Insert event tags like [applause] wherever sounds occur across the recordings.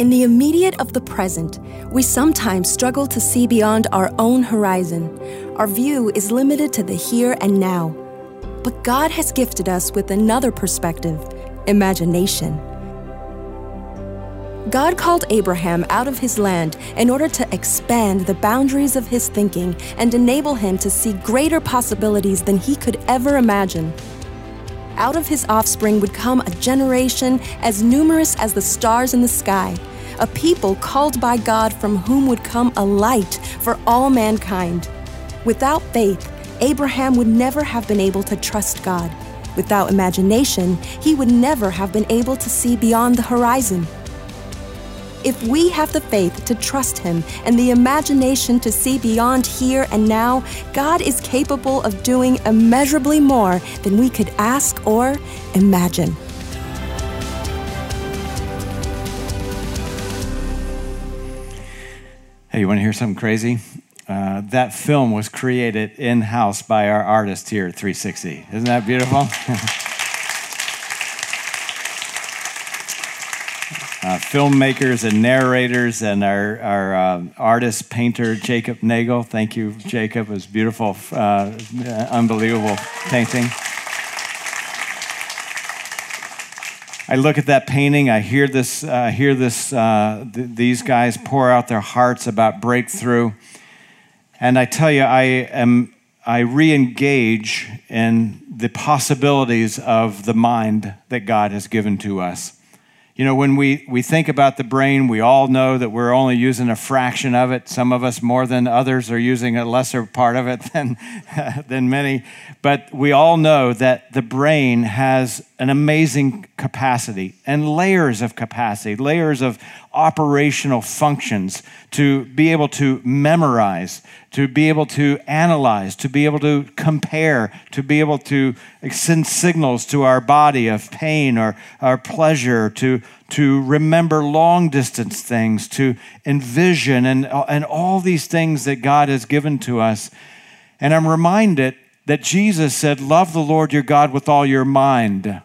In the immediate of the present, we sometimes struggle to see beyond our own horizon. Our view is limited to the here and now. But God has gifted us with another perspective imagination. God called Abraham out of his land in order to expand the boundaries of his thinking and enable him to see greater possibilities than he could ever imagine. Out of his offspring would come a generation as numerous as the stars in the sky a people called by God from whom would come a light for all mankind. Without faith, Abraham would never have been able to trust God. Without imagination, he would never have been able to see beyond the horizon. If we have the faith to trust Him and the imagination to see beyond here and now, God is capable of doing immeasurably more than we could ask or imagine. Hey, you want to hear something crazy? Uh, that film was created in house by our artist here at 360. Isn't that beautiful? [laughs] uh, filmmakers and narrators, and our, our uh, artist, painter, Jacob Nagel. Thank you, Jacob. It was beautiful, uh, unbelievable painting. I look at that painting, I hear this, uh, hear this, uh, th- these guys pour out their hearts about breakthrough. And I tell you, I am, I re-engage in the possibilities of the mind that God has given to us. You know, when we, we think about the brain, we all know that we're only using a fraction of it. Some of us more than others are using a lesser part of it [laughs] than, [laughs] than many. But we all know that the brain has an amazing capacity and layers of capacity, layers of operational functions to be able to memorize, to be able to analyze, to be able to compare, to be able to send signals to our body of pain or our pleasure, to, to remember long distance things, to envision, and, and all these things that God has given to us. And I'm reminded that Jesus said, Love the Lord your God with all your mind.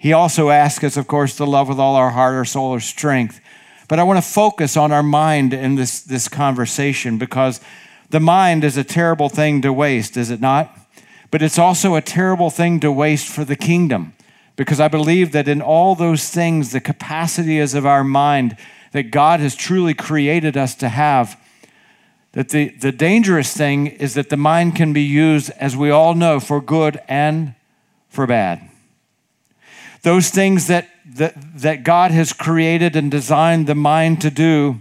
He also asks us, of course, to love with all our heart, our soul, our strength. But I want to focus on our mind in this, this conversation because the mind is a terrible thing to waste, is it not? But it's also a terrible thing to waste for the kingdom because I believe that in all those things, the capacity is of our mind that God has truly created us to have. That the, the dangerous thing is that the mind can be used, as we all know, for good and for bad. Those things that that, that God has created and designed the mind to do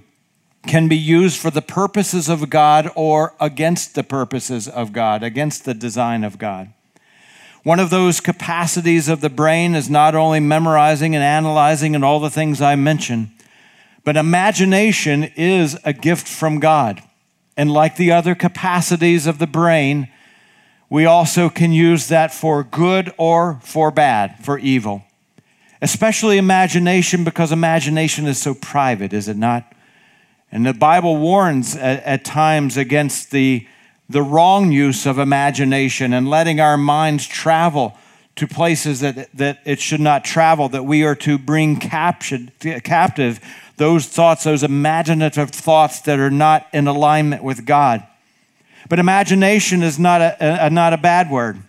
can be used for the purposes of God or against the purposes of God, against the design of God. One of those capacities of the brain is not only memorizing and analyzing and all the things I mentioned, but imagination is a gift from God. And like the other capacities of the brain, we also can use that for good or for bad, for evil especially imagination, because imagination is so private, is it not? And the Bible warns at, at, times against the, the wrong use of imagination and letting our minds travel to places that, that it should not travel, that we are to bring captured, captive those thoughts, those imaginative thoughts that are not in alignment with God. But imagination is not a, a not a bad word.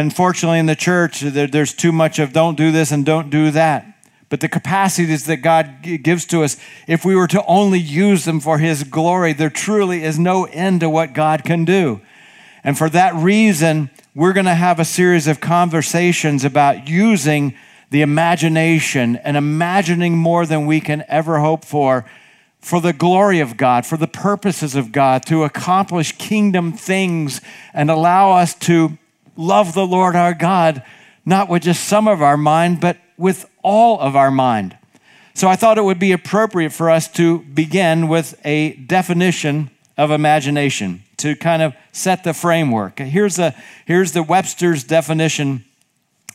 Unfortunately, in the church, there, there's too much of don't do this and don't do that. But the capacities that God gives to us, if we were to only use them for His glory, there truly is no end to what God can do. And for that reason, we're going to have a series of conversations about using the imagination and imagining more than we can ever hope for for the glory of God, for the purposes of God, to accomplish kingdom things and allow us to love the Lord our God, not with just some of our mind, but with all of our mind. So I thought it would be appropriate for us to begin with a definition of imagination to kind of set the framework. Here's, a, here's the Webster's definition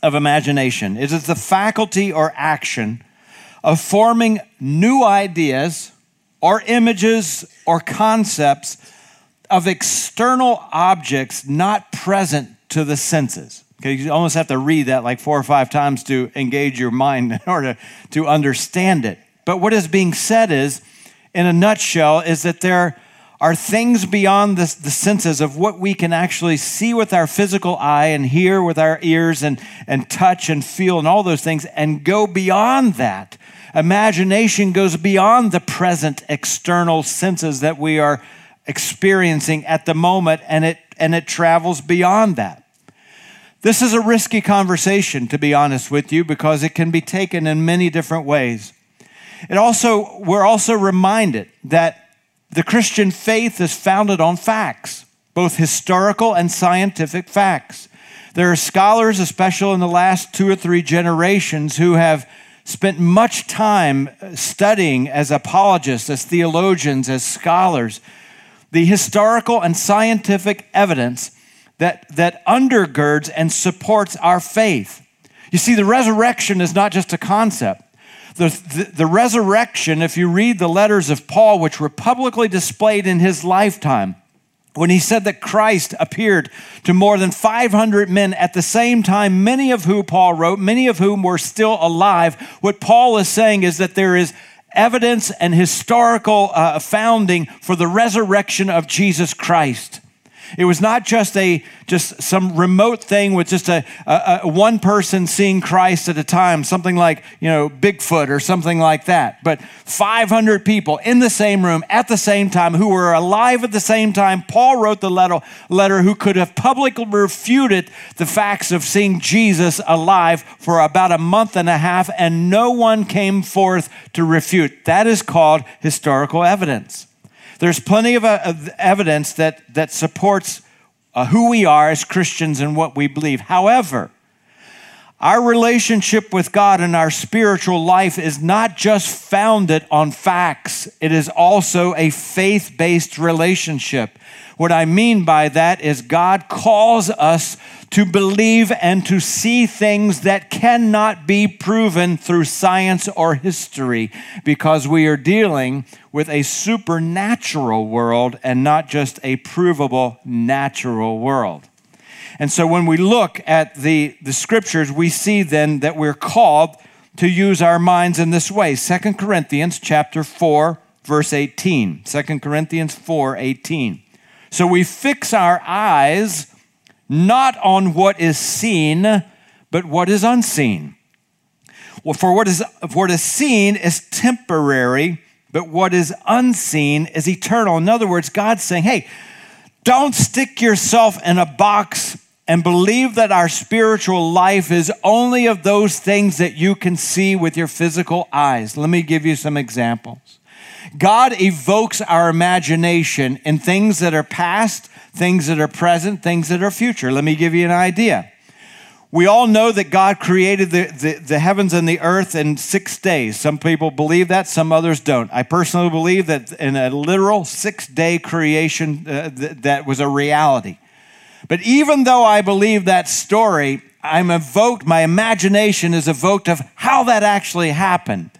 of imagination it is the faculty or action of forming new ideas or images or concepts of external objects not present to the senses. Okay, you almost have to read that like four or five times to engage your mind [laughs] in order to understand it. But what is being said is, in a nutshell, is that there are things beyond the, the senses of what we can actually see with our physical eye and hear with our ears and, and touch and feel and all those things and go beyond that. Imagination goes beyond the present external senses that we are experiencing at the moment and it, and it travels beyond that. This is a risky conversation, to be honest with you, because it can be taken in many different ways. It also, we're also reminded that the Christian faith is founded on facts, both historical and scientific facts. There are scholars, especially in the last two or three generations, who have spent much time studying as apologists, as theologians, as scholars, the historical and scientific evidence that, that undergirds and supports our faith. You see, the resurrection is not just a concept. The, the, the, resurrection, if you read the letters of Paul, which were publicly displayed in his lifetime, when he said that Christ appeared to more than 500 men at the same time, many of whom Paul wrote, many of whom were still alive, what Paul is saying is that there is evidence and historical uh, founding for the resurrection of Jesus Christ. It was not just a just some remote thing with just a, a, a, one person seeing Christ at a time, something like you know Bigfoot or something like that. But 500 people in the same room at the same time who were alive at the same time. Paul wrote the letter, letter who could have publicly refuted the facts of seeing Jesus alive for about a month and a half, and no one came forth to refute. That is called historical evidence. There's plenty of, uh, of evidence that, that supports uh, who we are as Christians and what we believe. However, our relationship with God and our spiritual life is not just founded on facts, it is also a faith based relationship. What I mean by that is God calls us to believe and to see things that cannot be proven through science or history because we are dealing with a supernatural world and not just a provable natural world. And so when we look at the, the scriptures, we see then that we're called to use our minds in this way. Second Corinthians chapter 4, verse 18. 2 Corinthians 4, 18. So we fix our eyes not on what is seen, but what is unseen. Well, for what is, what is seen is temporary, but what is unseen is eternal. In other words, God's saying, hey, don't stick yourself in a box and believe that our spiritual life is only of those things that you can see with your physical eyes. Let me give you some examples. God evokes our imagination in things that are past things that are present, things that are future. Let me give you an idea. We all know that God created the, the, the, heavens and the earth in six days. Some people believe that, some others don't. I personally believe that in a literal six day creation, uh, th- that was a reality. But even though I believe that story, I'm evoked, my imagination is evoked of how that actually happened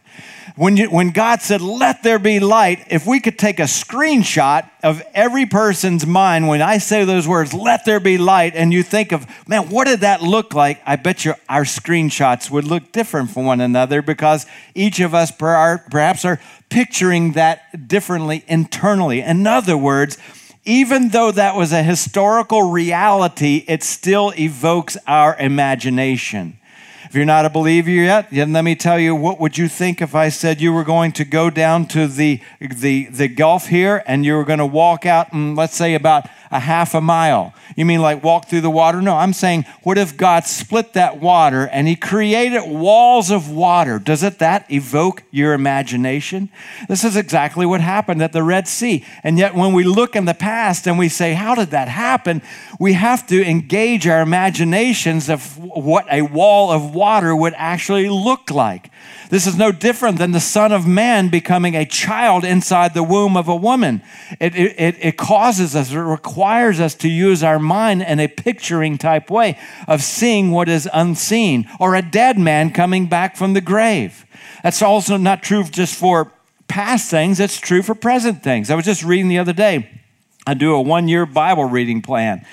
when, you, when God said, Let there be light, if we could take a screenshot of every person's mind when I say those words, Let there be light, and you think of, man, what did that look like? I bet you our screenshots would look different from one another because each of us perhaps are picturing that differently internally. In other words, even though that was a historical reality, it still evokes our imagination. If you're not a believer yet, then let me tell you what would you think if I said you were going to go down to the the the Gulf here and you were going to walk out and let's say about a half a mile. You mean like walk through the water? No, I'm saying, what if God split that water and He created walls of water? Doesn't that evoke your imagination? This is exactly what happened at the Red Sea. And yet, when we look in the past and we say, how did that happen? We have to engage our imaginations of what a wall of water would actually look like. This is no different than the Son of Man becoming a child inside the womb of a woman. It, it, it causes us, it requires us to use our mind in a picturing type way of seeing what is unseen, or a dead man coming back from the grave. That's also not true just for past things, it's true for present things. I was just reading the other day, I do a one year Bible reading plan.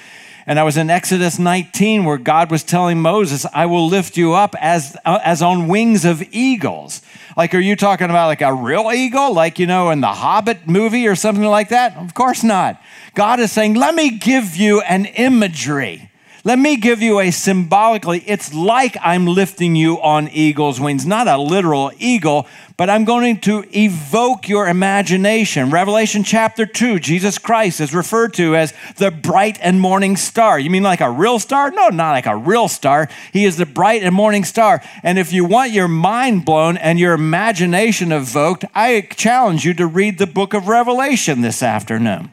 And I was in Exodus 19 where God was telling Moses, I will lift you up as, uh, as on wings of eagles. Like, are you talking about like a real eagle, like, you know, in the Hobbit movie or something like that? Of course not. God is saying, let me give you an imagery let me give you a symbolically, it's like I'm lifting you on eagle's wings, not a literal eagle, but I'm going to evoke your imagination. Revelation chapter 2, Jesus Christ is referred to as the bright and morning star. You mean like a real star? No, not like a real star. He is the bright and morning star. And if you want your mind blown and your imagination evoked, I challenge you to read the book of Revelation this afternoon.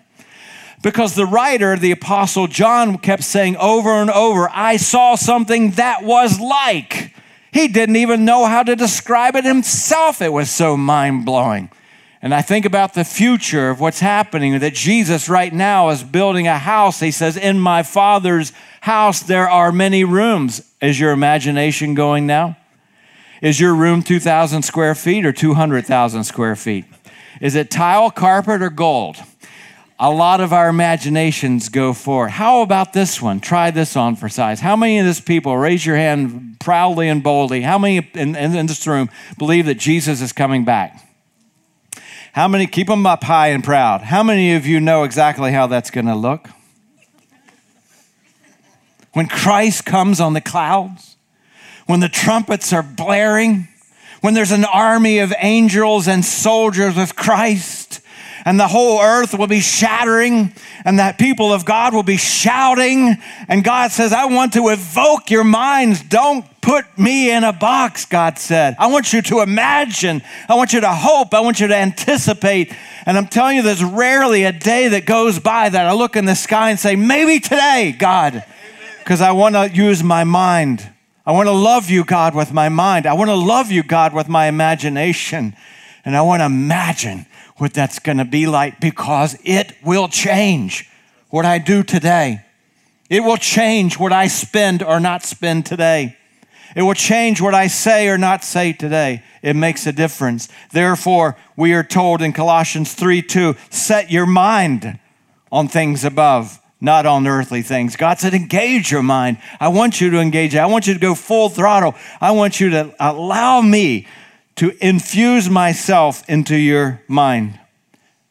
Because the writer, the Apostle John, kept saying over and over, I saw something that was like. He didn't even know how to describe it himself. It was so mind blowing. And I think about the future of what's happening that Jesus right now is building a house. He says, In my Father's house there are many rooms. Is your imagination going now? Is your room 2,000 square feet or 200,000 square feet? Is it tile, carpet, or gold? A lot of our imaginations go for. How about this one? Try this on for size. How many of this people, raise your hand proudly and boldly, how many in, in, in this room believe that Jesus is coming back? How many, keep them up high and proud. How many of you know exactly how that's going to look? When Christ comes on the clouds, when the trumpets are blaring, when there's an army of angels and soldiers with Christ, and the whole earth will be shattering, and that people of God will be shouting. And God says, I want to evoke your minds. Don't put me in a box, God said. I want you to imagine. I want you to hope. I want you to anticipate. And I'm telling you, there's rarely a day that goes by that I look in the sky and say, maybe today, God, because I want to use my mind. I want to love you, God, with my mind. I want to love you, God, with my imagination. And I want to imagine what that's going to be like because it will change what I do today. It will change what I spend or not spend today. It will change what I say or not say today. It makes a difference. Therefore, we are told in Colossians 3 2, set your mind on things above, not on earthly things. God said, engage your mind. I want you to engage it. I want you to go full throttle. I want you to allow me to infuse myself into your mind.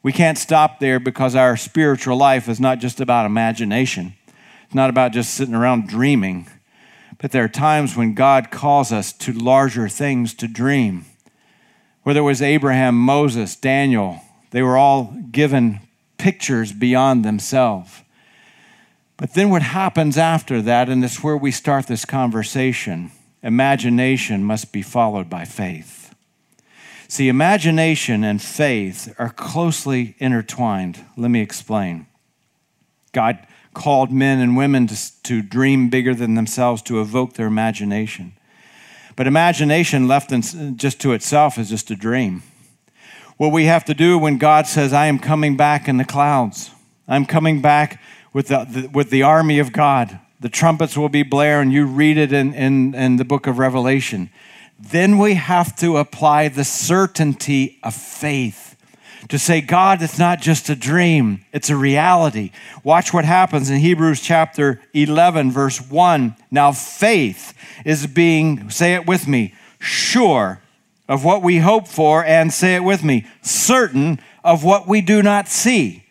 We can't stop there because our spiritual life is not just about imagination. It's not about just sitting around dreaming. But there are times when God calls us to larger things to dream. Whether it was Abraham, Moses, Daniel, they were all given pictures beyond themselves. But then what happens after that, and it's where we start this conversation imagination must be followed by faith. See, imagination and faith are closely intertwined. Let me explain. God called men and women to, to dream bigger than themselves, to evoke their imagination. But imagination left in, just to itself is just a dream. What we have to do when God says, I am coming back in the clouds, I'm coming back with the, the with the army of God. The trumpets will be blaring. You read it in, in, in the book of Revelation then we have to apply the certainty of faith to say, God, it's not just a dream, it's a reality. Watch what happens in Hebrews chapter 11, verse 1. Now, faith is being, say it with me, sure of what we hope for, and say it with me, certain of what we do not see.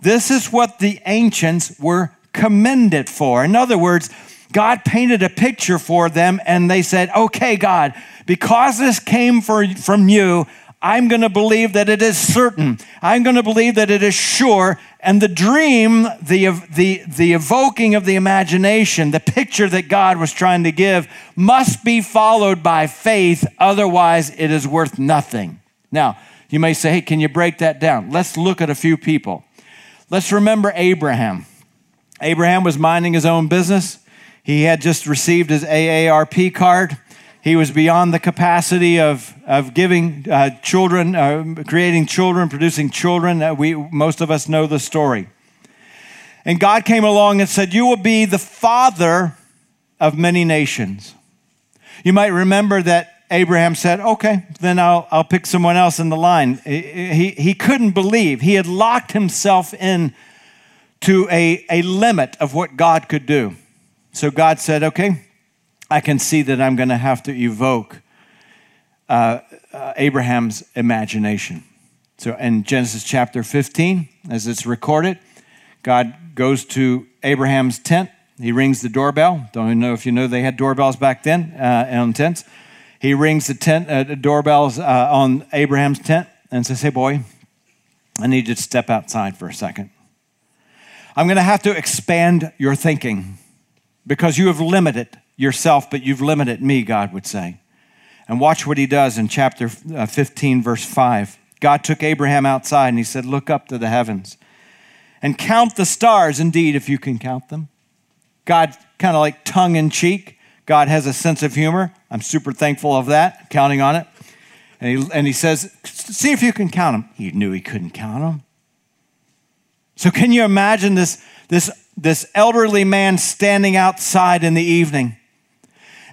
This is what the ancients were commended for. In other words, God painted a picture for them, and they said, Okay, God, because this came for, from you, I'm going to believe that it is certain. I'm going to believe that it is sure. And the dream, the, the, the evoking of the imagination, the picture that God was trying to give, must be followed by faith. Otherwise, it is worth nothing. Now, you may say, hey, can you break that down? Let's look at a few people. Let's remember Abraham. Abraham was minding his own business. He had just received his AARP card. He was beyond the capacity of, of giving uh, children, uh, creating children, producing children. Uh, we, most of us know the story. And God came along and said, You will be the father of many nations. You might remember that Abraham said, Okay, then I'll, I'll pick someone else in the line. He, he, couldn't believe. He had locked himself in to a, a limit of what God could do. So God said, okay, I can see that I'm going to have to evoke uh, uh, Abraham's imagination. So in Genesis chapter 15, as it's recorded, God goes to Abraham's tent. He rings the doorbell. Don't even know if you know they had doorbells back then uh, on tents. He rings the tent uh, doorbells uh, on Abraham's tent and says, "Hey, boy, I need you to step outside for a second. I'm going to have to expand your thinking because you have limited yourself, but you've limited me." God would say. And watch what he does in chapter uh, 15, verse 5. God took Abraham outside and he said, Look up to the heavens and count the stars, indeed, if you can count them. God, kind of like tongue in cheek, God has a sense of humor. I'm super thankful of that, counting on it. And he, and he says, See if you can count them. He knew he couldn't count them. So, can you imagine this, this, this elderly man standing outside in the evening?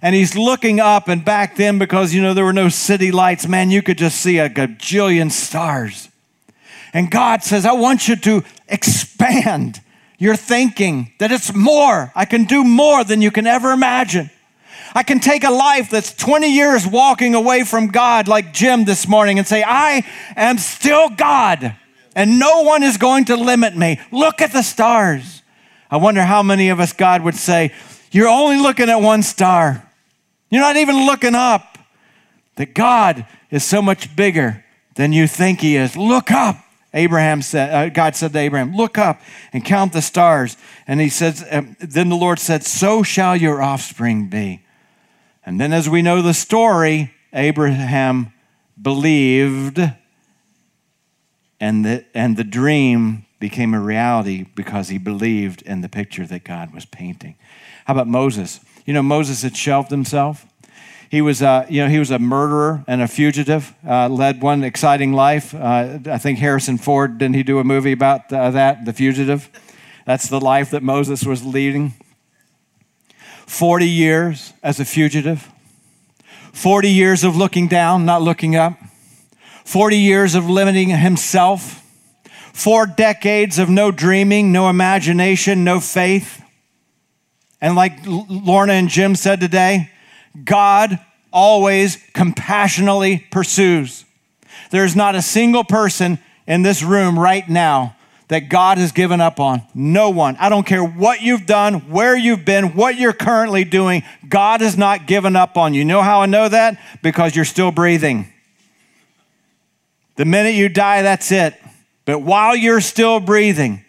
And he's looking up and back then because you know there were no city lights man you could just see a gajillion stars. And god says i want you to expand your thinking that it's more i can do more than you can ever imagine. I can take a life that's 20 years walking away from god like jim this morning and say i am still god and no one is going to limit me. Look at the stars. I wonder how many of us god would say you're only looking at one star you're not even looking up. That God is so much bigger than you think He is. Look up. Abraham said, uh, God said to Abraham, Look up and count the stars. And he says, um, Then the Lord said, So shall your offspring be. And then, as we know the story, Abraham believed, and the, and the dream became a reality because he believed in the picture that God was painting. How about Moses? You know, Moses had shelved himself. He was, uh, you know, he was a murderer and a fugitive. Uh, led one exciting life. Uh, I think Harrison Ford didn't he do a movie about uh, that, the fugitive? That's the life that Moses was leading. Forty years as a fugitive. Forty years of looking down, not looking up. Forty years of limiting himself. Four decades of no dreaming, no imagination, no faith. And like Lorna and Jim said today, God always compassionately pursues. There's not a single person in this room right now that God has given up on. No one. I don't care what you've done, where you've been, what you're currently doing. God has not given up on you. You know how I know that? Because you're still breathing. The minute you die, that's it. But while you're still breathing,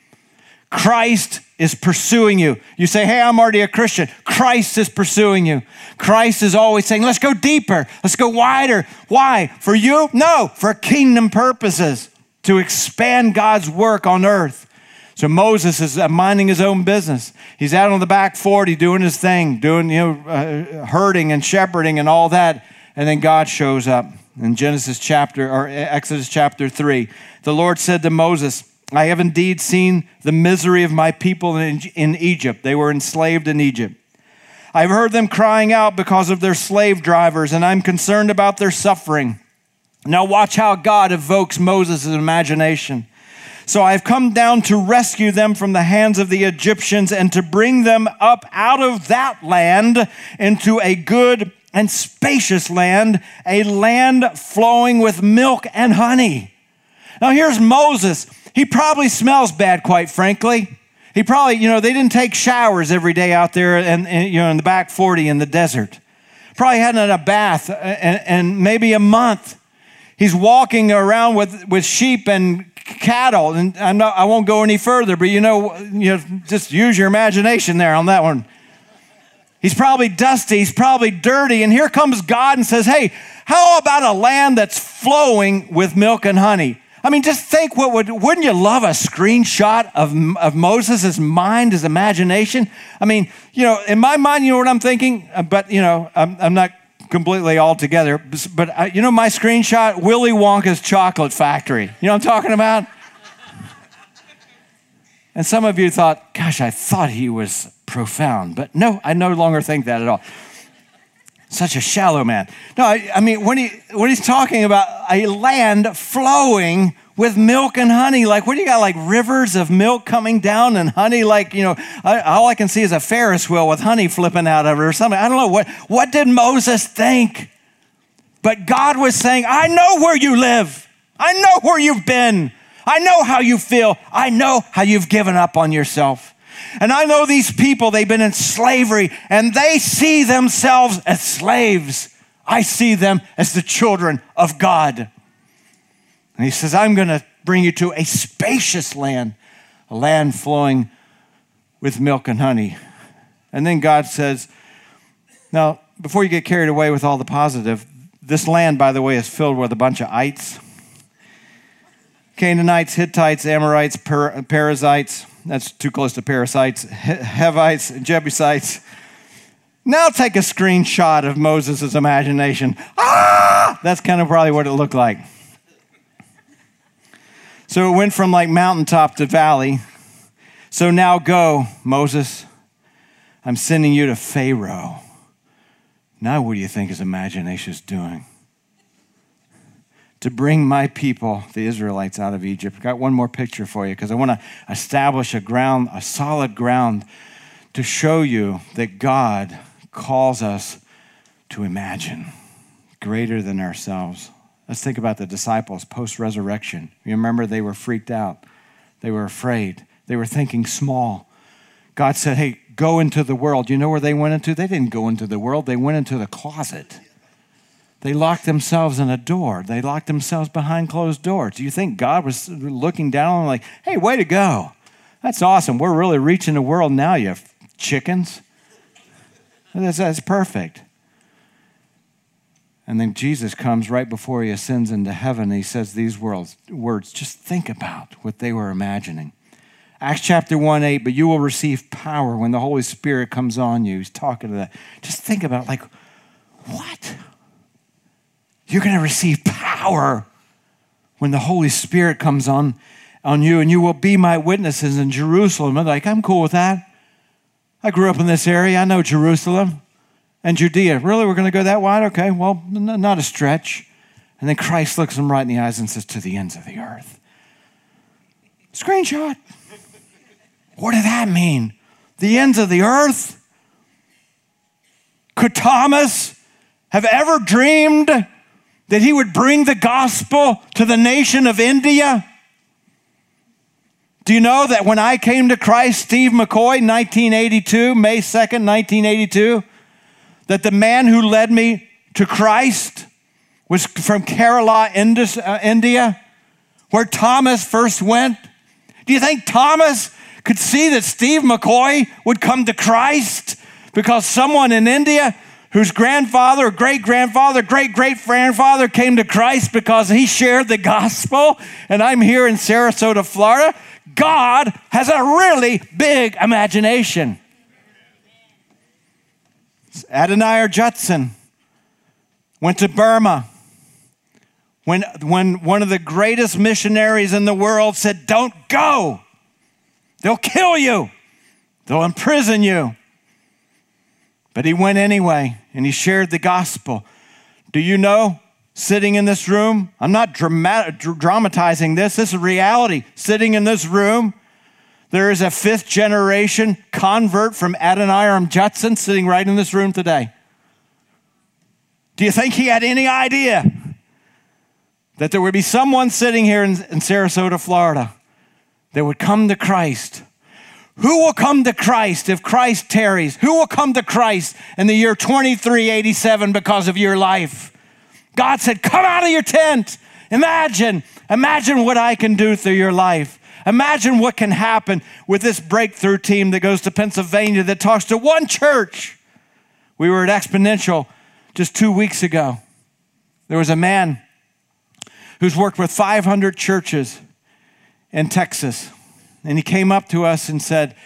Christ is pursuing you. You say, Hey, I'm already a Christian. Christ is pursuing you. Christ is always saying, Let's go deeper, let's go wider. Why? For you? No, for kingdom purposes, to expand God's work on earth. So Moses is minding his own business. He's out on the back 40 doing his thing, doing, you know, uh, herding and shepherding and all that. And then God shows up in Genesis chapter, or Exodus chapter 3. The Lord said to Moses, I have indeed seen the misery of my people in, in Egypt. They were enslaved in Egypt. I've heard them crying out because of their slave drivers, and I'm concerned about their suffering. Now, watch how God evokes Moses' imagination. So I've come down to rescue them from the hands of the Egyptians and to bring them up out of that land into a good and spacious land, a land flowing with milk and honey. Now, here's Moses. He probably smells bad, quite frankly. He probably, you know, they didn't take showers every day out there and, you know, in the back 40 in the desert. Probably hadn't had a bath uh, and, and maybe a month. He's walking around with, with sheep and cattle. And I'm not, I won't go any further, but you know, you know, just use your imagination there on that one. He's probably dusty, he's probably dirty. And here comes God and says, Hey, how about a land that's flowing with milk and honey? I mean, just think what would, wouldn't you love a screenshot of, of Moses' mind, his imagination? I mean, you know, in my mind, you know what I'm thinking? Uh, but, you know, I'm, I'm not completely all together. But, uh, you know, my screenshot, Willy Wonka's Chocolate Factory. You know what I'm talking about? and some of you thought, gosh, I thought he was profound. But no, I no longer think that at all such a shallow man. No, I, I mean, when, he, when he's talking about a land flowing with milk and honey. Like, what do you got? Like rivers of milk coming down and honey? Like, you know, I, all I can see is a Ferris wheel with honey flipping out of it or something. I don't know. What, what did Moses think? But God was saying, I know where you live. I know where you've been. I know how you feel. I know how you've given up on yourself. And I know these people, they've been in slavery and they see themselves as slaves. I see them as the children of God. And he says, I'm going to bring you to a spacious land, a land flowing with milk and honey. And then God says, Now, before you get carried away with all the positive, this land, by the way, is filled with a bunch of ites Canaanites, Hittites, Amorites, Perizzites. That's too close to parasites. Hivites, Jebusites. Now take a screenshot of Moses' imagination. Ah! That's kind of probably what it looked like. So it went from like mountaintop to valley. So now go, Moses. I'm sending you to Pharaoh. Now, what do you think his imagination is doing? To bring my people, the Israelites, out of Egypt. I've got one more picture for you because I want to establish a ground, a solid ground to show you that God calls us to imagine greater than ourselves. Let's think about the disciples post resurrection. You remember they were freaked out, they were afraid, they were thinking small. God said, Hey, go into the world. You know where they went into? They didn't go into the world, they went into the closet. They locked themselves in a door. They locked themselves behind closed doors. Do you think God was looking down them like, hey, way to go? That's awesome. We're really reaching the world now, you chickens. That's, that's perfect. And then Jesus comes right before he ascends into heaven. And he says these words, words. Just think about what they were imagining. Acts chapter 1 8, but you will receive power when the Holy Spirit comes on you. He's talking to that. Just think about, like, what? You're going to receive power when the Holy Spirit comes on, on you, and you will be my witnesses in Jerusalem. I'm like, I'm cool with that. I grew up in this area. I know Jerusalem and Judea. Really? We're going to go that wide? Okay, well, n- not a stretch. And then Christ looks him right in the eyes and says, To the ends of the earth. Screenshot. What did that mean? The ends of the earth? Could Thomas have ever dreamed that he would bring the gospel to the nation of India? Do you know that when I came to Christ, Steve McCoy, 1982, May 2nd, 1982, that the man who led me to Christ was from Kerala, uh, India, where Thomas first went? Do you think Thomas could see that Steve McCoy would come to Christ because someone in India whose grandfather, great grandfather, great great grandfather came to Christ because he shared the gospel, and I'm here in Sarasota, Florida. God has a really big imagination. Adoniram Judson went to Burma when, when one of the greatest missionaries in the world said, Don't go. They'll kill you, they'll imprison you. But he went anyway and he shared the gospel. Do you know, sitting in this room, I'm not dramatic, dramatizing this, this is reality. Sitting in this room, there is a fifth generation convert from Adoniram Judson sitting right in this room today. Do you think he had any idea that there would be someone sitting here in, in Sarasota, Florida, that would come to Christ who will come to Christ if Christ tarries? Who will come to Christ in the year 2387 because of your life? God said, Come out of your tent. Imagine, imagine what I can do through your life. Imagine what can happen with this breakthrough team that goes to Pennsylvania that talks to one church. We were at Exponential just two weeks ago. There was a man who's worked with 500 churches in Texas. And he came up to us and said,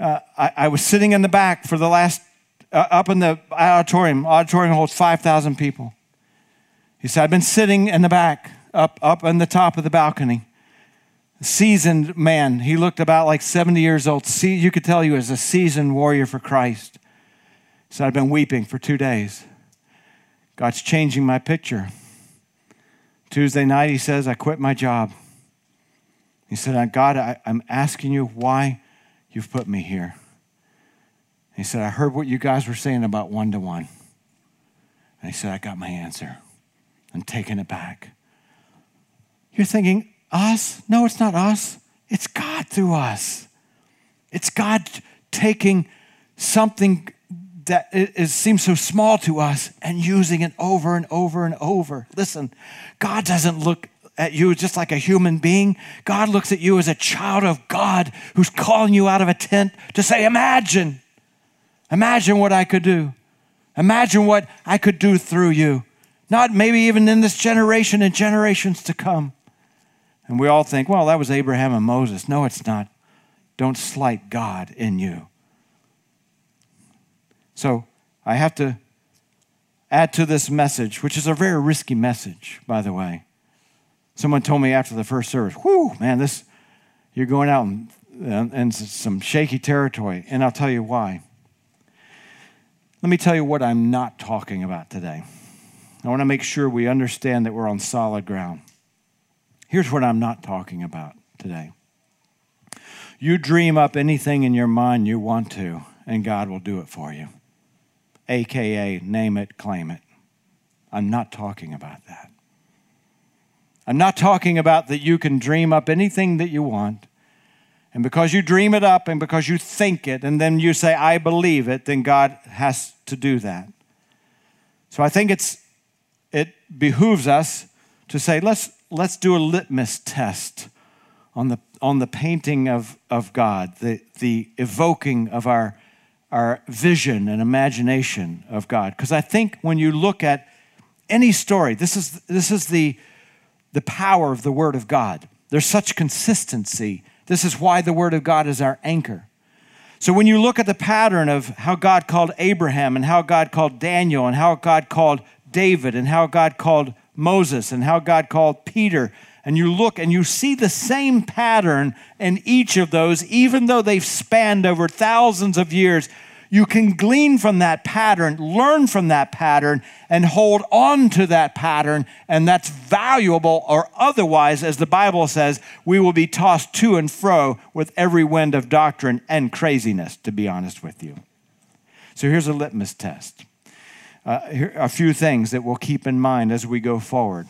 uh, I, I, was sitting in the back for the last, uh, up in the auditorium. Auditorium holds 5,000 people. He said, I've been sitting in the back, up, up on the top of the balcony. Seasoned man. He looked about like 70 years old. See, you could tell he was a seasoned warrior for Christ. He said, I've been weeping for two days. God's changing my picture. Tuesday night, he says, I quit my job. He said, uh, God, I, I'm asking you why you've put me here. He said, I heard what you guys were saying about one to one. And he said, I got my answer. I'm taking it back. You're thinking, us? No, it's not us. It's God through us. It's God taking something that is, seems so small to us and using it over and over and over. Listen, God doesn't look at you just like a human being. God looks at you as a child of God who's calling you out of a tent to say, Imagine, imagine what I could do. Imagine what I could do through you. Not maybe even in this generation and generations to come. And we all think, well, that was Abraham and Moses. No, it's not. Don't slight God in you. So I have to add to this message, which is a very risky message, by the way. Someone told me after the first service, whew, man, this, you're going out in, uh, in some shaky territory. And I'll tell you why. Let me tell you what I'm not talking about today. I want to make sure we understand that we're on solid ground. Here's what I'm not talking about today. You dream up anything in your mind you want to, and God will do it for you. AKA, name it, claim it. I'm not talking about that. I'm not talking about that you can dream up anything that you want. And because you dream it up and because you think it and then you say, I believe it, then God has to do that. So I think it's, it behooves us to say, let's, let's do a litmus test on the, on the painting of, of God, the, the evoking of our, our vision and imagination of God. Because I think when you look at any story, this is, this is the, the power of the Word of God. There's such consistency. This is why the Word of God is our anchor. So when you look at the pattern of how God called Abraham and how God called Daniel and how God called David and how God called Moses and how God called Peter, and you look and you see the same pattern in each of those, even though they've spanned over thousands of years, you can glean from that pattern, learn from that pattern, and hold on to that pattern. And that's valuable, or otherwise, as the Bible says, we will be tossed to and fro with every wind of doctrine and craziness, to be honest with you. So here's a litmus test. Uh, here a few things that we'll keep in mind as we go forward.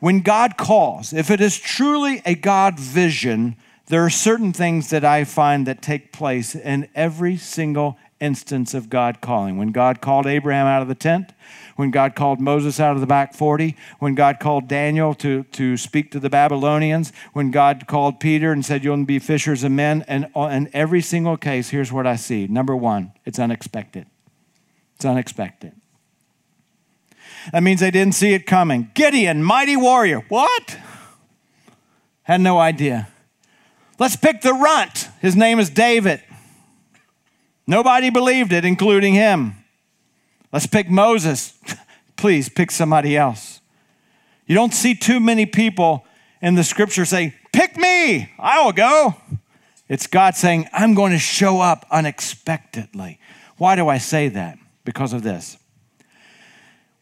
When God calls, if it is truly a God vision, there are certain things that I find that take place in every single instance of God calling. When God called Abraham out of the tent, when God called Moses out of the back 40, when God called Daniel to, to speak to the Babylonians, when God called Peter and said, You'll be fishers of men. And in every single case, here's what I see. Number one, it's unexpected. It's unexpected. That means they didn't see it coming. Gideon, mighty warrior. What? Had no idea. Let's pick the runt. His name is David. Nobody believed it, including him. Let's pick Moses. [laughs] Please pick somebody else. You don't see too many people in the scripture say, Pick me, I will go. It's God saying, I'm going to show up unexpectedly. Why do I say that? Because of this.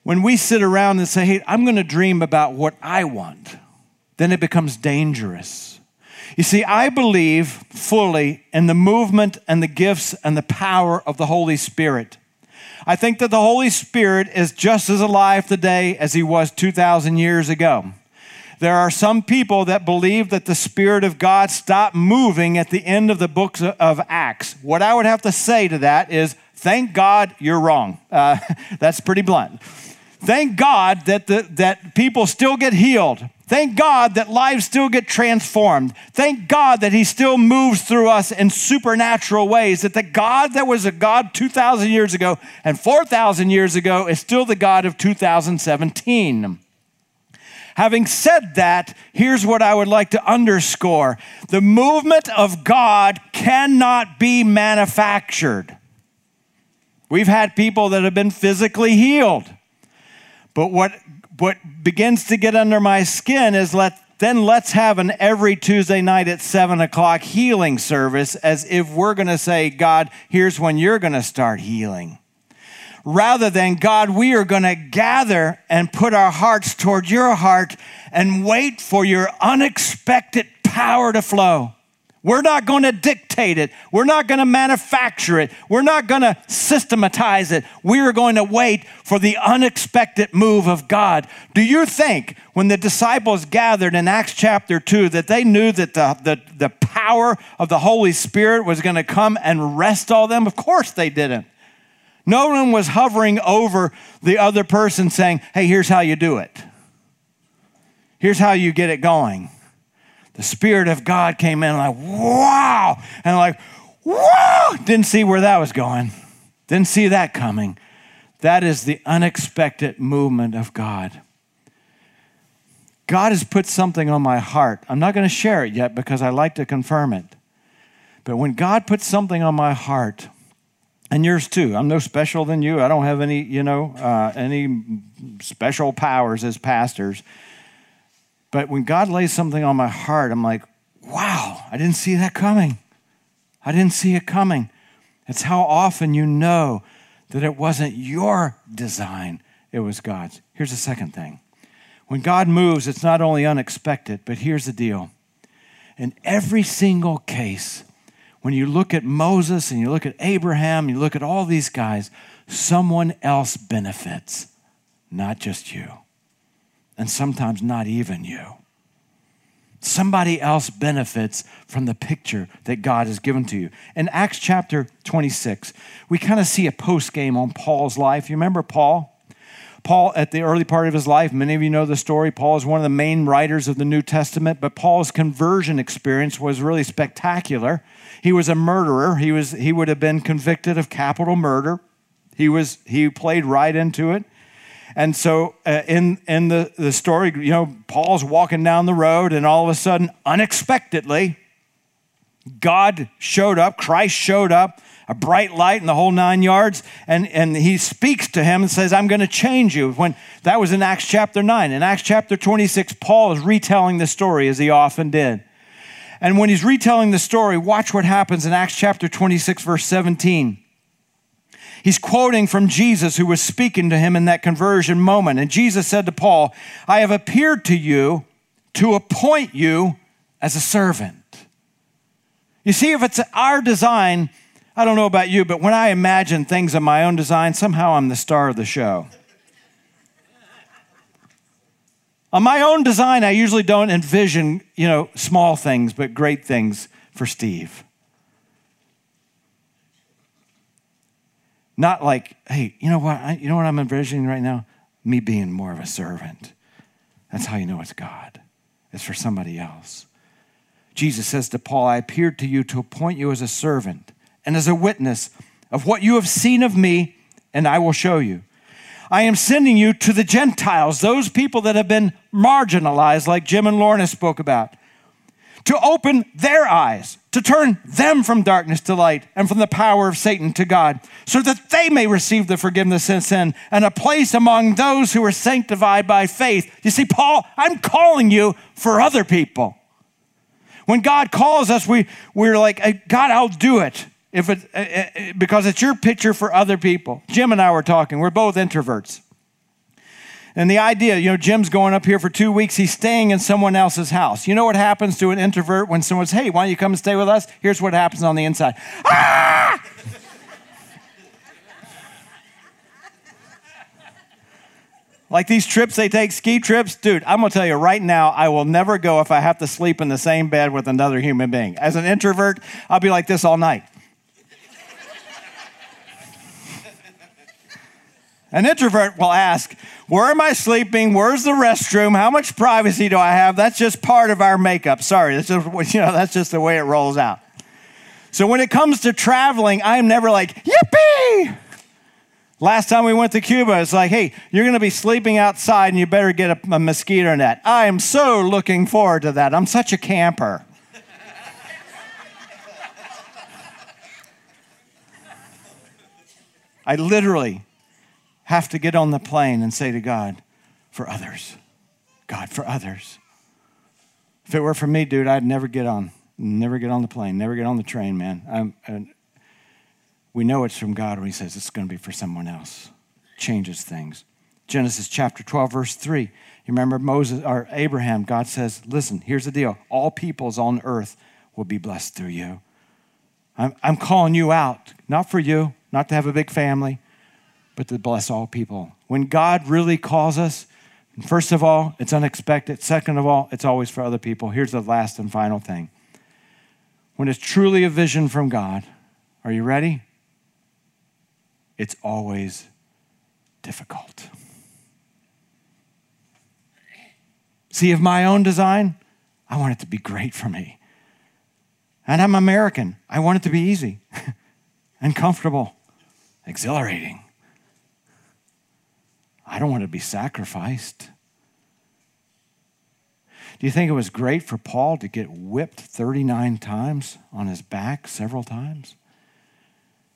When we sit around and say, Hey, I'm going to dream about what I want, then it becomes dangerous you see, I believe fully in the movement and the gifts and the power of the Holy Spirit. I think that the Holy Spirit is just as alive today as he was 2,000 years ago. There are some people that believe that the Spirit of God stopped moving at the end of the books of Acts. What I would have to say to that is, thank God you're wrong. Uh, [laughs] that's pretty blunt. Thank God that, the, that people still get healed. Thank God that lives still get transformed. Thank God that He still moves through us in supernatural ways. That the God that was a God 2,000 years ago and 4,000 years ago is still the God of 2017. Having said that, here's what I would like to underscore the movement of God cannot be manufactured. We've had people that have been physically healed. But what what begins to get under my skin is let then let's have an every Tuesday night at seven o'clock healing service as if we're going to say, God, here's when you're going to start healing. Rather than, God, we are going to gather and put our hearts toward your heart and wait for your unexpected power to flow. We're not going to dictate it. We're not going to manufacture it. We're not going to systematize it. We are going to wait for the unexpected move of God. Do you think when the disciples gathered in Acts chapter 2 that they knew that the, the, the power of the Holy Spirit was going to come and rest all them? Of course they didn't. No one was hovering over the other person saying, hey, here's how you do it. Here's how you get it going the Spirit of God came in, like, wow. And like, wow. Didn't see where that was going. Didn't see that coming. That is the unexpected movement of God. God has put something on my heart. I'm not going to share it yet because I like to confirm it. But when God puts something on my heart, and yours too, I'm no special than you. I don't have any, you know, uh, any special powers as pastors. But when God lays something on my heart, I'm like, wow, I didn't see that coming. I didn't see it coming. It's how often you know that it wasn't your design, it was God's. Here's the second thing when God moves, it's not only unexpected, but here's the deal. In every single case, when you look at Moses and you look at Abraham, you look at all these guys, someone else benefits, not just you and sometimes not even you. Somebody else benefits from the picture that God has given to you. In Acts chapter 26, we kind of see a post game on Paul's life. You remember Paul? Paul, at the early part of his life, many of you know the story. Paul is one of the main writers of the New Testament, but Paul's conversion experience was really spectacular. He was a murderer. He, was, he would have been convicted of capital murder. He, was, he played right into it. And so uh, in, in the, the story, you know, Paul's walking down the road, and all of a sudden, unexpectedly, God showed up, Christ showed up, a bright light in the whole nine yards, and, and he speaks to him and says, I'm going to change you. When that was in Acts chapter 9. In Acts chapter 26, Paul is retelling the story as he often did. And when he's retelling the story, watch what happens in Acts chapter 26, verse 17. He's quoting from Jesus, who was speaking to him in that conversion moment. And Jesus said to Paul, I have appeared to you to appoint you as a servant. You see, if it's our design, I don't know about you, but when I imagine things of my own design, somehow I'm the star of the show. On my own design, I usually don't envision, you know, small things, but great things for Steve. Not like, hey, you know what? I, you know what I'm envisioning right now? Me being more of a servant. That's how you know it's God. It's for somebody else. Jesus says to Paul, I appeared to you to appoint you as a servant and as a witness of what you have seen of me, and I will show you. I am sending you to the Gentiles, those people that have been marginalized, like Jim and Lorna spoke about to open their eyes, to turn them from darkness to light and from the power of Satan to God, so that they may receive the forgiveness of sin and a place among those who are sanctified by faith. You see, Paul, I'm calling you for other people. When God calls us, we, we're like, God, I'll do it. If it, uh, uh, because it's your picture for other people. Jim and I were talking. We're both introverts. And the idea, you know, Jim's going up here for two weeks. He's staying in someone else's house. You know what happens to an introvert when someone says, hey, why don't you come and stay with us? Here's what happens on the inside. Ah! like these trips they take, ski trips, dude, I'm gonna tell you right now, I will never go if I have to sleep in the same bed with another human being. As an introvert, I'll be like this all night. An introvert will ask, Where am I sleeping? Where's the restroom? How much privacy do I have? That's just part of our makeup. Sorry, that's just, [laughs] you know, that's just the way it rolls out. So when it comes to traveling, I'm never like, Yippee! Last time we went to Cuba, it's like, hey, you're going to be sleeping outside and you better get a, a mosquito net. I am so looking forward to that. I'm such a camper. [laughs] I literally have to get on the plane and say to God, for others. God, for others. If it were for me, dude, I'd never get on, never get on the plane, never get on the train, man. I'm, we know it's from God when He says it's going to be for someone else. Changes things. Genesis chapter 12, verse 3. You remember Moses or Abraham, God says, Listen, here's the deal. All peoples on earth will be blessed through you. I'm, I'm calling you out, not for you, not to have a big family, but to bless all people. When God really calls us, first of all, it's unexpected. Second of all, it's always for other people. Here's the last and final thing. When it's truly a vision from God, are you ready? It's always difficult. See, of my own design, I want it to be great for me. And I'm American. I want it to be easy [laughs] and comfortable, exhilarating. I don't want to be sacrificed. Do you think it was great for Paul to get whipped 39 times on his back several times?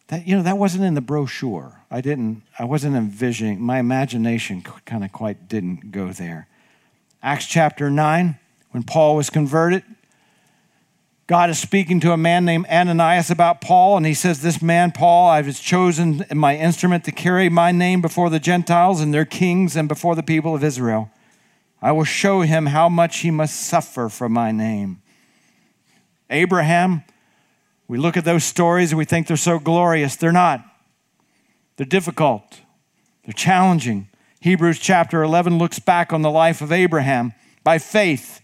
That, you know, that wasn't in the brochure. I didn't, I wasn't envisioning, my imagination kind of quite didn't go there. Acts chapter 9, when Paul was converted, God is speaking to a man named Ananias about Paul, and he says, This man, Paul, I have chosen my instrument to carry my name before the Gentiles and their kings and before the people of Israel. I will show him how much he must suffer for my name. Abraham, we look at those stories and we think they're so glorious. They're not, they're difficult, they're challenging. Hebrews chapter 11 looks back on the life of Abraham. By faith,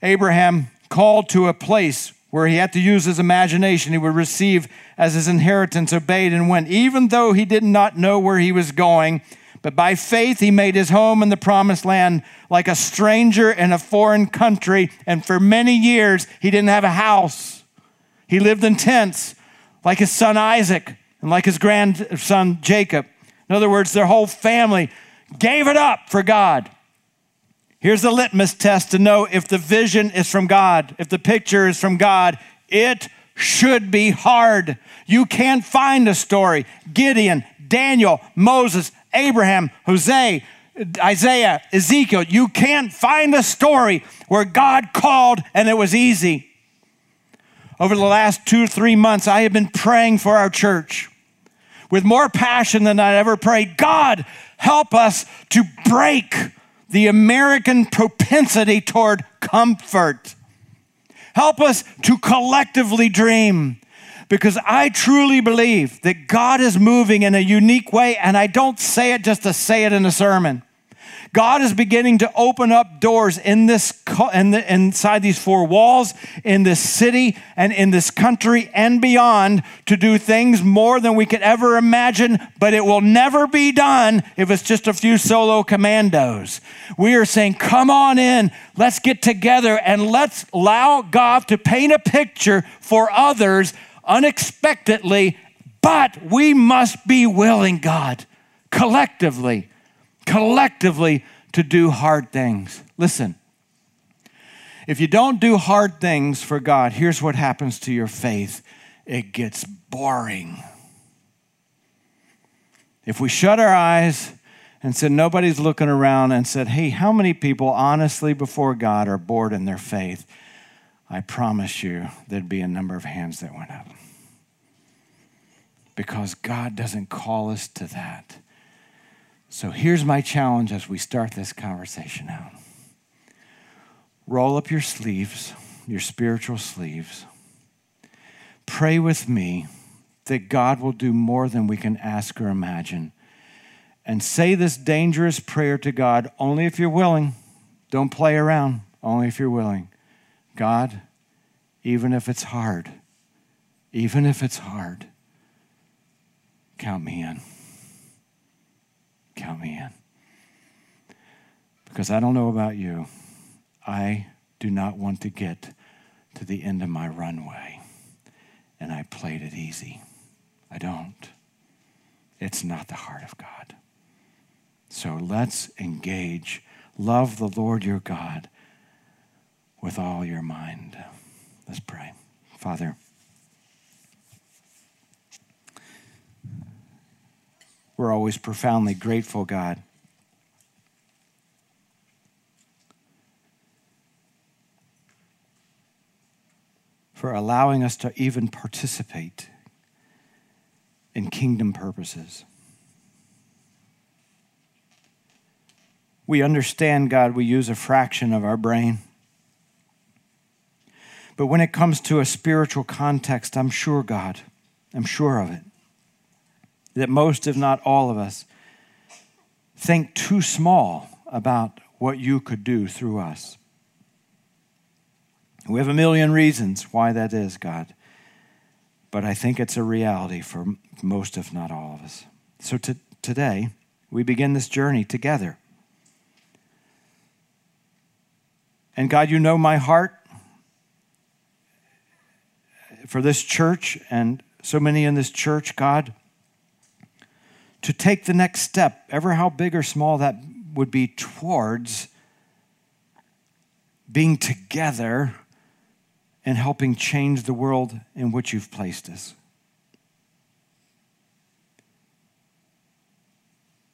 Abraham called to a place where he had to use his imagination, he would receive as his inheritance, obeyed and went, even though he did not know where he was going. But by faith, he made his home in the promised land like a stranger in a foreign country. And for many years, he didn't have a house. He lived in tents, like his son Isaac and like his grandson Jacob. In other words, their whole family gave it up for God. Here's the litmus test to know if the vision is from God, if the picture is from God. It should be hard. You can't find a story. Gideon, Daniel, Moses, Abraham, Hosea, Isaiah, Ezekiel. You can't find a story where God called and it was easy. Over the last two or three months, I have been praying for our church with more passion than I ever prayed. God, help us to break the American propensity toward comfort. Help us to collectively dream because I truly believe that God is moving in a unique way, and I don't say it just to say it in a sermon. God is beginning to open up doors in this in the, inside these four walls, in this city and in this country and beyond to do things more than we could ever imagine, but it will never be done if it's just a few solo commandos. We are saying, come on in, let's get together and let's allow God to paint a picture for others unexpectedly, but we must be willing, God, collectively collectively to do hard things. Listen, if you don't do hard things for God, here's what happens to your faith it gets boring. If we shut our eyes and said, nobody's looking around and said, hey, how many people honestly before God are bored in their faith? I promise you there'd be a number of hands that went up. Because God doesn't call us to that. So here's my challenge as we start this conversation out roll up your sleeves, your spiritual sleeves. Pray with me that God will do more than we can ask or imagine. And say this dangerous prayer to God only if you're willing. Don't play around, only if you're willing. God, even if it's hard, even if it's hard, count me in me in. Because I don't know about you, I do not want to get to the end of my runway and I played it easy. I don't. It's not the heart of God. So let's engage. Love the Lord your God with all your mind. Let's pray. Father, We're always profoundly grateful, God. For allowing us to even participate in kingdom purposes. We understand, God, we use a fraction of our brain. But when it comes to a spiritual context, I'm sure, God, I'm sure of it, that most, if not all of us, think too small about what you could do through us. We have a million reasons why that is, God, but I think it's a reality for most, if not all of us. So to, today, we begin this journey together. And God, you know my heart for this church and so many in this church, God, to take the next step, ever how big or small that would be, towards being together and helping change the world in which you've placed us.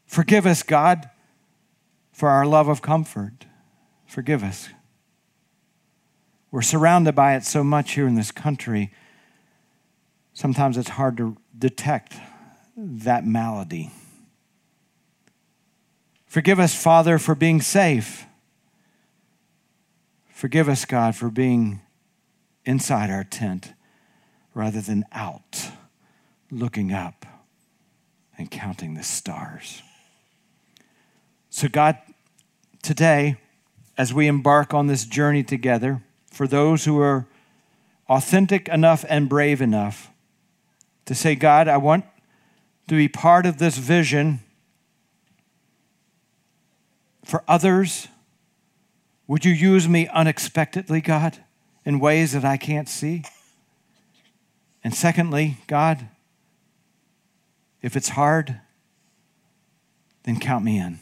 Forgive us, God, for our love of comfort. Forgive us. We're surrounded by it so much here in this country, sometimes it's hard to detect that malady. Forgive us, Father, for being safe. Forgive us, God, for being inside our tent rather than out, looking up and counting the stars. So, God, today, as we embark on this journey together, for those who are authentic enough and brave enough to say, God, I want to be part of this vision for others. Would you use me unexpectedly, God, in ways that I can't see? And secondly, God, if it's hard, then count me in.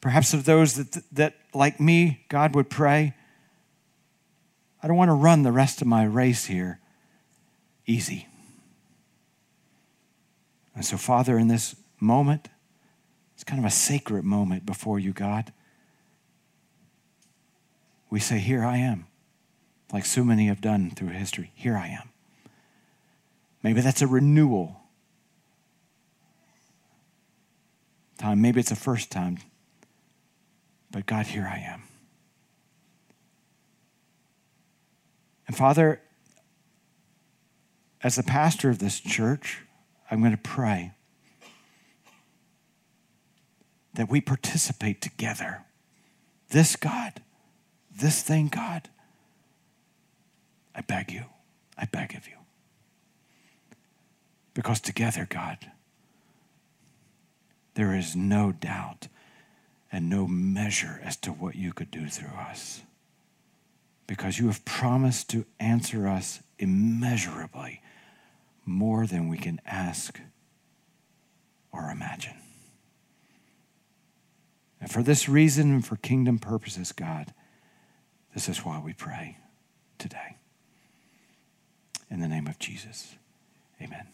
Perhaps of those that, that, like me, God would pray, I don't want to run the rest of my race here easy. And so, Father, in this moment, it's kind of a sacred moment before you, God. We say, Here I am, like so many have done through history. Here I am. Maybe that's a renewal time. Maybe it's a first time but God, here I am. And Father, as the pastor of this church, I'm going to pray that we participate together. This God, this thing, God, I beg you, I beg of you. Because together, God, there is no doubt and no measure as to what you could do through us. Because you have promised to answer us immeasurably more than we can ask or imagine. And for this reason and for kingdom purposes, God, this is why we pray today. In the name of Jesus, amen.